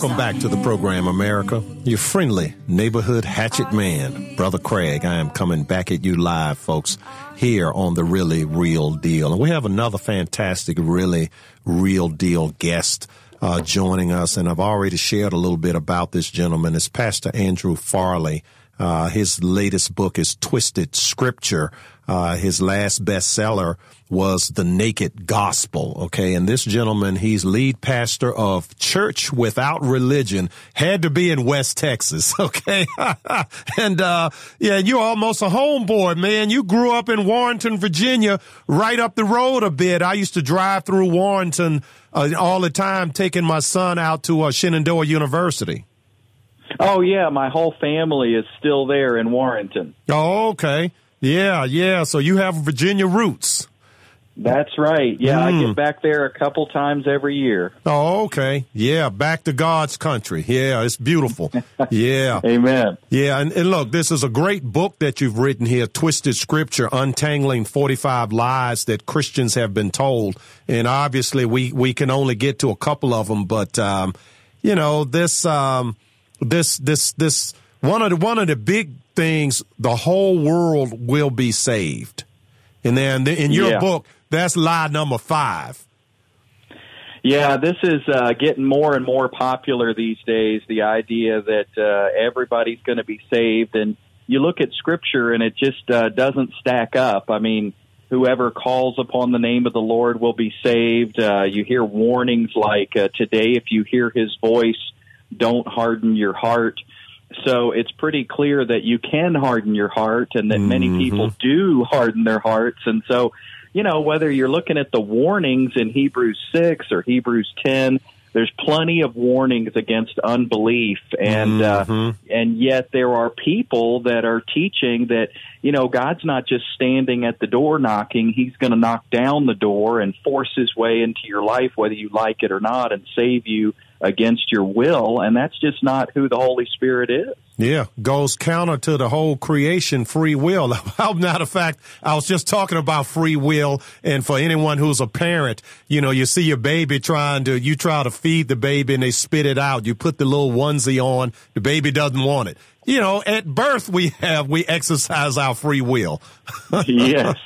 Welcome back to the program, America. Your friendly neighborhood hatchet man, Brother Craig. I am coming back at you live, folks, here on the Really Real Deal. And we have another fantastic, really real deal guest uh, joining us. And I've already shared a little bit about this gentleman. It's Pastor Andrew Farley. Uh, his latest book is Twisted Scripture. Uh, his last bestseller was The Naked Gospel. Okay. And this gentleman, he's lead pastor of Church Without Religion, had to be in West Texas. Okay. and, uh, yeah, you're almost a homeboy, man. You grew up in Warrenton, Virginia, right up the road a bit. I used to drive through Warrenton uh, all the time, taking my son out to uh, Shenandoah University. Oh yeah, my whole family is still there in Warrenton. Oh, okay. Yeah, yeah. So you have Virginia roots. That's right. Yeah, mm. I get hmm. back there a couple times every year. Oh, okay. Yeah, back to God's country. Yeah, it's beautiful. Yeah. Amen. Yeah, and, and look, this is a great book that you've written here, Twisted Scripture, Untangling 45 Lies That Christians Have Been Told. And obviously we, we can only get to a couple of them, but, um, you know, this, um, this, this, this, one of the, one of the big things, the whole world will be saved. And then in your yeah. book, that's lie number five. Yeah, this is uh, getting more and more popular these days. The idea that uh, everybody's going to be saved, and you look at Scripture, and it just uh, doesn't stack up. I mean, whoever calls upon the name of the Lord will be saved. Uh, you hear warnings like uh, today, if you hear His voice, don't harden your heart. So it's pretty clear that you can harden your heart and that mm-hmm. many people do harden their hearts. And so, you know, whether you're looking at the warnings in Hebrews 6 or Hebrews 10, there's plenty of warnings against unbelief and uh, mm-hmm. uh, and yet there are people that are teaching that you know God's not just standing at the door knocking he's going to knock down the door and force his way into your life whether you like it or not and save you against your will, and that's just not who the Holy Spirit is. Yeah, goes counter to the whole creation free will. Matter of fact, I was just talking about free will, and for anyone who's a parent, you know, you see your baby trying to, you try to feed the baby and they spit it out. You put the little onesie on, the baby doesn't want it. You know, at birth we have, we exercise our free will. yes.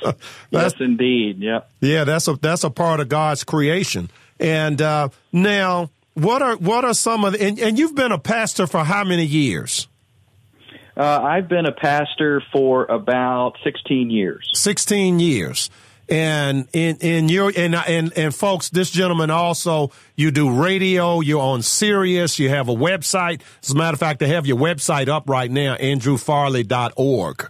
yes, indeed. Yep. Yeah, that's a, that's a part of God's creation. And, uh, now, what are what are some of the, and, and you've been a pastor for how many years? Uh, I've been a pastor for about sixteen years. Sixteen years, and in in your and and and folks, this gentleman also you do radio. You're on Sirius. You have a website. As a matter of fact, they have your website up right now, andrewfarley.org.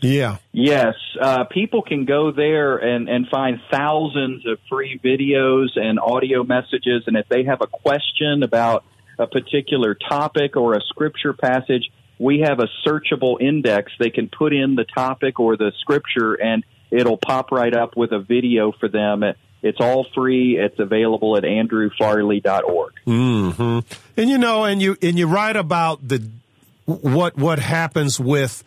Yeah. Yes. Uh, people can go there and, and find thousands of free videos and audio messages. And if they have a question about a particular topic or a scripture passage, we have a searchable index. They can put in the topic or the scripture and it'll pop right up with a video for them. It's all free. It's available at andrewfarley.org. Mm-hmm. And you know, and you and you write about the what what happens with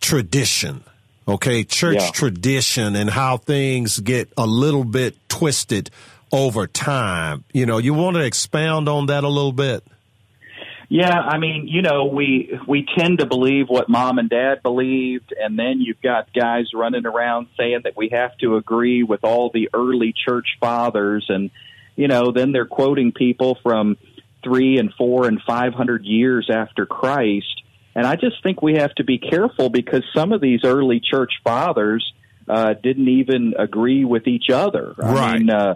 tradition. Okay, church yeah. tradition and how things get a little bit twisted over time. You know, you want to expound on that a little bit? Yeah, I mean, you know, we we tend to believe what mom and dad believed, and then you've got guys running around saying that we have to agree with all the early church fathers, and you know, then they're quoting people from three and four and five hundred years after Christ, and I just think we have to be careful because some of these early church fathers uh, didn't even agree with each other. Right. I mean, uh,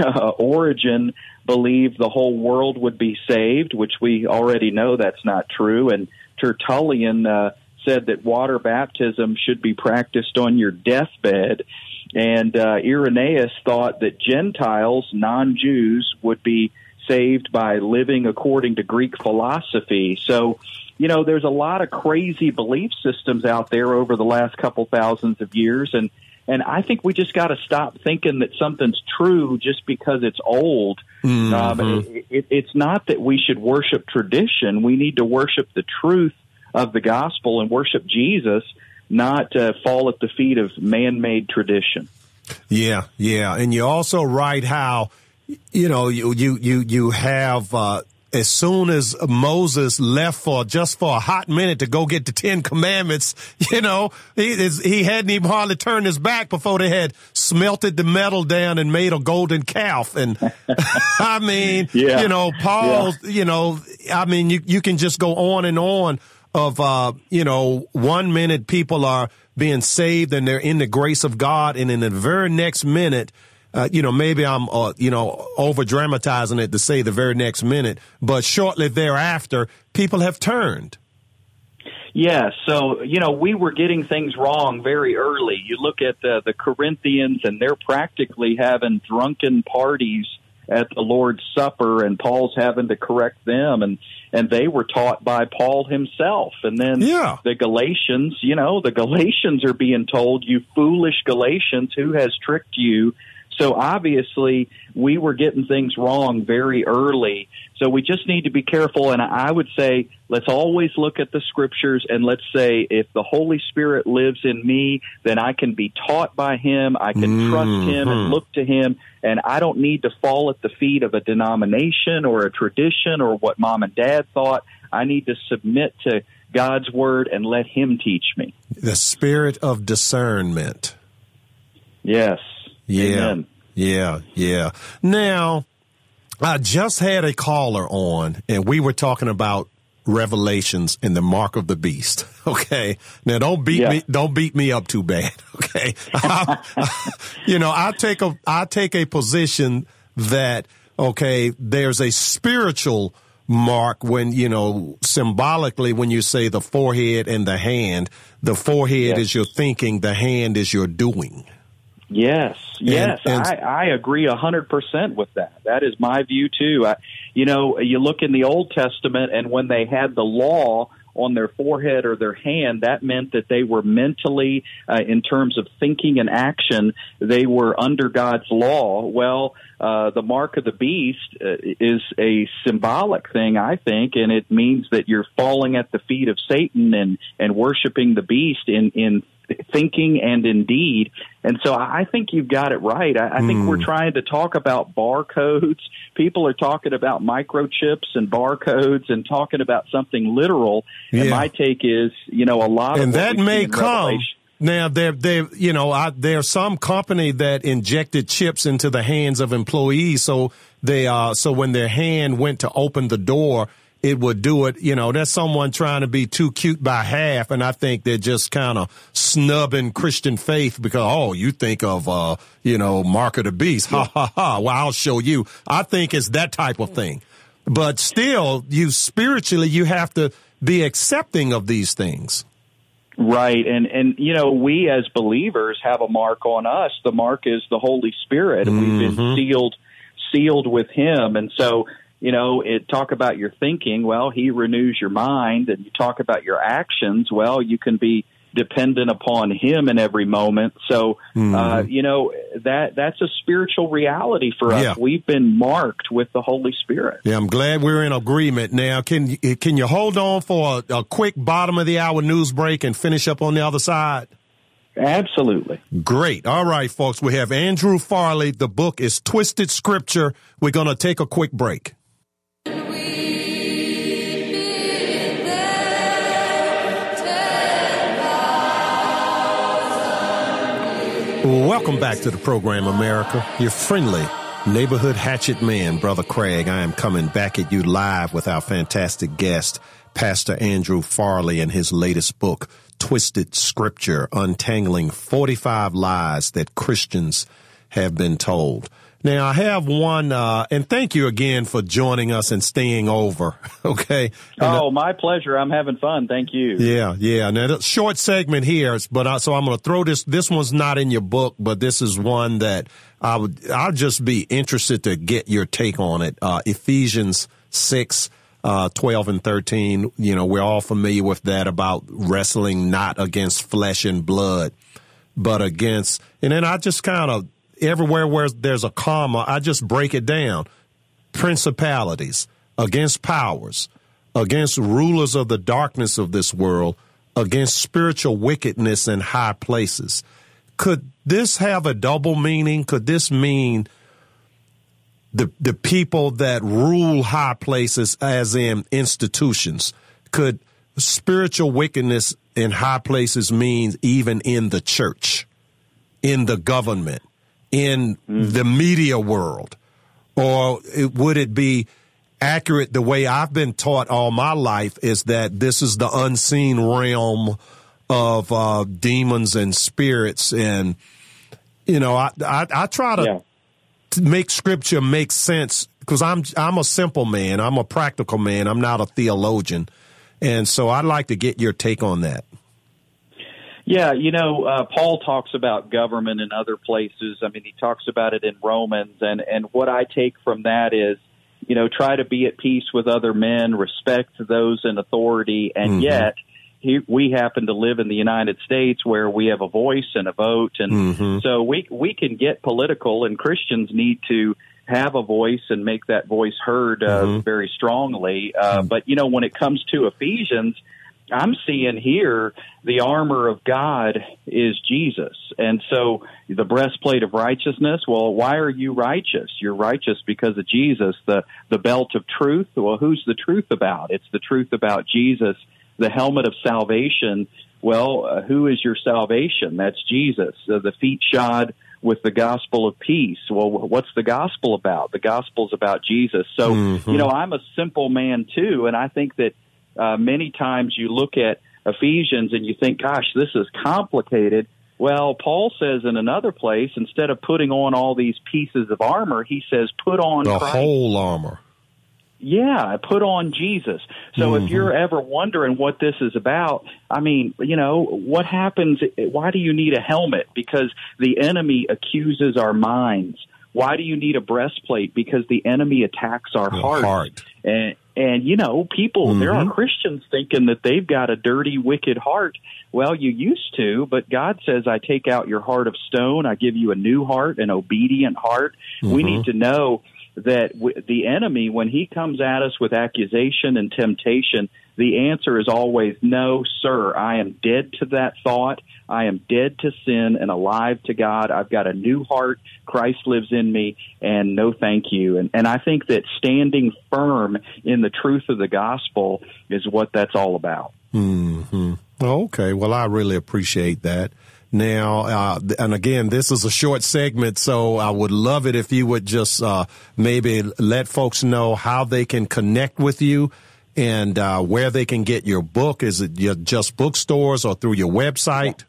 Origen believed the whole world would be saved, which we already know that's not true. And Tertullian uh, said that water baptism should be practiced on your deathbed. And uh, Irenaeus thought that Gentiles, non Jews, would be saved by living according to Greek philosophy. So, you know, there's a lot of crazy belief systems out there over the last couple thousands of years, and and I think we just got to stop thinking that something's true just because it's old. Mm-hmm. Um, it, it, it's not that we should worship tradition. We need to worship the truth of the gospel and worship Jesus, not uh, fall at the feet of man-made tradition. Yeah, yeah, and you also write how you know you you you you have uh, as soon as Moses left for just for a hot minute to go get the Ten Commandments, you know, he, he hadn't even hardly turned his back before they had smelted the metal down and made a golden calf. And I mean, yeah. you know, Paul, yeah. you know, I mean, you, you can just go on and on of, uh, you know, one minute people are being saved and they're in the grace of God. And in the very next minute, uh, you know, maybe I'm, uh, you know, over dramatizing it to say the very next minute, but shortly thereafter, people have turned. Yeah, so you know we were getting things wrong very early. You look at the, the Corinthians, and they're practically having drunken parties at the Lord's Supper, and Paul's having to correct them, and and they were taught by Paul himself. And then yeah. the Galatians, you know, the Galatians are being told, "You foolish Galatians, who has tricked you?" So obviously, we were getting things wrong very early. So we just need to be careful. And I would say, let's always look at the scriptures and let's say, if the Holy Spirit lives in me, then I can be taught by Him. I can mm-hmm. trust Him and look to Him. And I don't need to fall at the feet of a denomination or a tradition or what mom and dad thought. I need to submit to God's word and let Him teach me. The spirit of discernment. Yes. Yeah. Amen. Yeah. Yeah. Now, I just had a caller on and we were talking about revelations and the mark of the beast. Okay. Now don't beat yeah. me, don't beat me up too bad. Okay. you know, I take a, I take a position that, okay, there's a spiritual mark when, you know, symbolically, when you say the forehead and the hand, the forehead is your thinking, the hand is your doing. Yes, yes, and, and, I, I agree a hundred percent with that. That is my view too. I, you know, you look in the Old Testament, and when they had the law on their forehead or their hand, that meant that they were mentally, uh, in terms of thinking and action, they were under God's law. Well, uh, the mark of the beast uh, is a symbolic thing, I think, and it means that you're falling at the feet of Satan and and worshiping the beast in in thinking and indeed. And so I think you've got it right. I, I think mm. we're hmm. trying to talk about barcodes. People are talking about microchips and barcodes and talking about something literal. Yeah. And my take is, you know, a lot and of that may come. Now there, there, you know, I, there's some company that injected chips into the hands of employees, so they, uh, so when their hand went to open the door, it would do it. You know, that's someone trying to be too cute by half. And I think they're just kind of snubbing Christian faith because, oh, you think of, uh, you know, Mark of the Beast. Ha ha ha. Well, I'll show you. I think it's that type of thing. But still, you spiritually, you have to be accepting of these things. Right. And, and, you know, we as believers have a mark on us. The mark is the Holy Spirit. Mm-hmm. We've been mm-hmm. sealed, sealed with Him. And so, you know, it talk about your thinking. Well, he renews your mind, and you talk about your actions. Well, you can be dependent upon him in every moment. So, mm-hmm. uh, you know, that that's a spiritual reality for us. Yeah. We've been marked with the Holy Spirit. Yeah, I'm glad we're in agreement. Now, can can you hold on for a, a quick bottom of the hour news break and finish up on the other side? Absolutely. Great. All right, folks. We have Andrew Farley. The book is Twisted Scripture. We're going to take a quick break. Welcome back to the program, America. Your friendly neighborhood hatchet man, Brother Craig. I am coming back at you live with our fantastic guest, Pastor Andrew Farley, and his latest book, Twisted Scripture, Untangling 45 Lies That Christians Have Been Told. Now I have one, uh, and thank you again for joining us and staying over. Okay. And, oh, my pleasure. I'm having fun. Thank you. Yeah, yeah. Now the short segment here, but uh, so I'm going to throw this. This one's not in your book, but this is one that I would. I'll just be interested to get your take on it. Uh, Ephesians six. Uh, 12 and 13, you know, we're all familiar with that about wrestling not against flesh and blood, but against, and then I just kind of everywhere where there's a comma, I just break it down. Principalities, against powers, against rulers of the darkness of this world, against spiritual wickedness in high places. Could this have a double meaning? Could this mean the the people that rule high places, as in institutions, could spiritual wickedness in high places mean even in the church, in the government, in mm. the media world, or would it be accurate the way I've been taught all my life is that this is the unseen realm of uh, demons and spirits and you know I I, I try to yeah to make scripture make sense because I'm I'm a simple man. I'm a practical man. I'm not a theologian, and so I'd like to get your take on that. Yeah, you know, uh, Paul talks about government in other places. I mean, he talks about it in Romans, and and what I take from that is, you know, try to be at peace with other men, respect those in authority, and mm-hmm. yet he, we happen to live in the United States where we have a voice and a vote, and mm-hmm. so we we can get political, and Christians need to have a voice and make that voice heard uh, mm-hmm. very strongly. Uh, mm-hmm. But you know, when it comes to Ephesians, I'm seeing here the armor of God is Jesus. And so the breastplate of righteousness, well, why are you righteous? You're righteous because of Jesus. The the belt of truth, well, who's the truth about? It's the truth about Jesus the helmet of salvation. Well, uh, who is your salvation? That's Jesus. Uh, the feet shod with the gospel of peace. Well, what's the gospel about? The gospel's about Jesus. So, mm-hmm. you know, I'm a simple man too, and I think that uh, many times you look at Ephesians and you think, gosh, this is complicated. Well, Paul says in another place, instead of putting on all these pieces of armor, he says, put on the Christ. whole armor. Yeah, put on Jesus. So mm-hmm. if you're ever wondering what this is about, I mean, you know, what happens? Why do you need a helmet? Because the enemy accuses our minds. Why do you need a breastplate? Because the enemy attacks our heart. heart. And, and, you know, people, mm-hmm. there are mm-hmm. Christians thinking that they've got a dirty, wicked heart. Well, you used to, but God says, I take out your heart of stone. I give you a new heart, an obedient heart. Mm-hmm. We need to know that w- the enemy, when he comes at us with accusation and temptation, the answer is always no, sir. I am dead to that thought. I am dead to sin and alive to God. I've got a new heart. Christ lives in me, and no thank you. And, and I think that standing firm in the truth of the gospel is what that's all about. Hmm. Okay. Well, I really appreciate that now. Uh, and again, this is a short segment, so I would love it if you would just uh, maybe let folks know how they can connect with you and uh, where they can get your book. Is it just bookstores or through your website?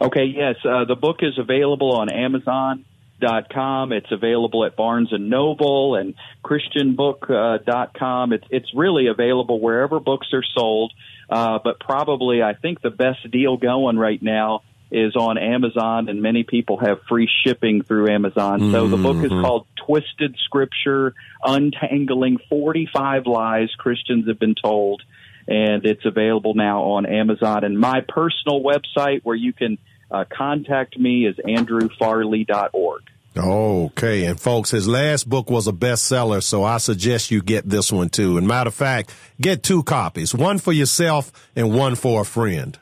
Okay, yes. Uh, the book is available on Amazon. Dot com. It's available at Barnes and Noble and ChristianBook.com. Com. it's it's really available wherever books are sold. Uh, but probably, I think the best deal going right now is on Amazon, and many people have free shipping through Amazon. Mm-hmm. So the book is mm-hmm. called Twisted Scripture Untangling 45 Lies Christians Have Been Told. And it's available now on Amazon. And my personal website where you can uh, contact me is andrewfarley.org. Okay. And folks, his last book was a bestseller, so I suggest you get this one too. And matter of fact, get two copies, one for yourself and one for a friend.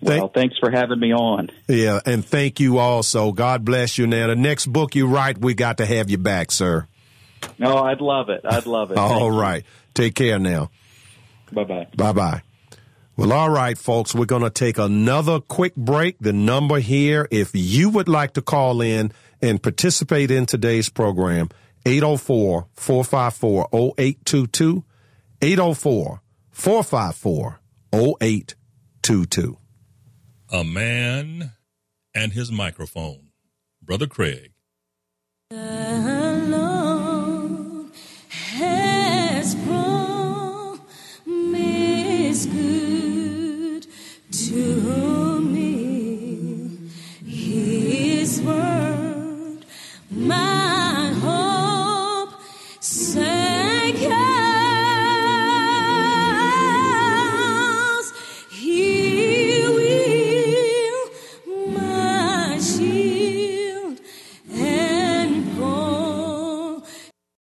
Well, thanks for having me on. Yeah, and thank you also. God bless you. Now, the next book you write, we got to have you back, sir. No, I'd love it. I'd love it. all right. Take care now. Bye bye. Bye bye. Well, all right, folks, we're going to take another quick break. The number here, if you would like to call in and participate in today's program, 804 454 0822. 804 454 0822 a Man and His Microphone. Brother Craig. Alone. Hey.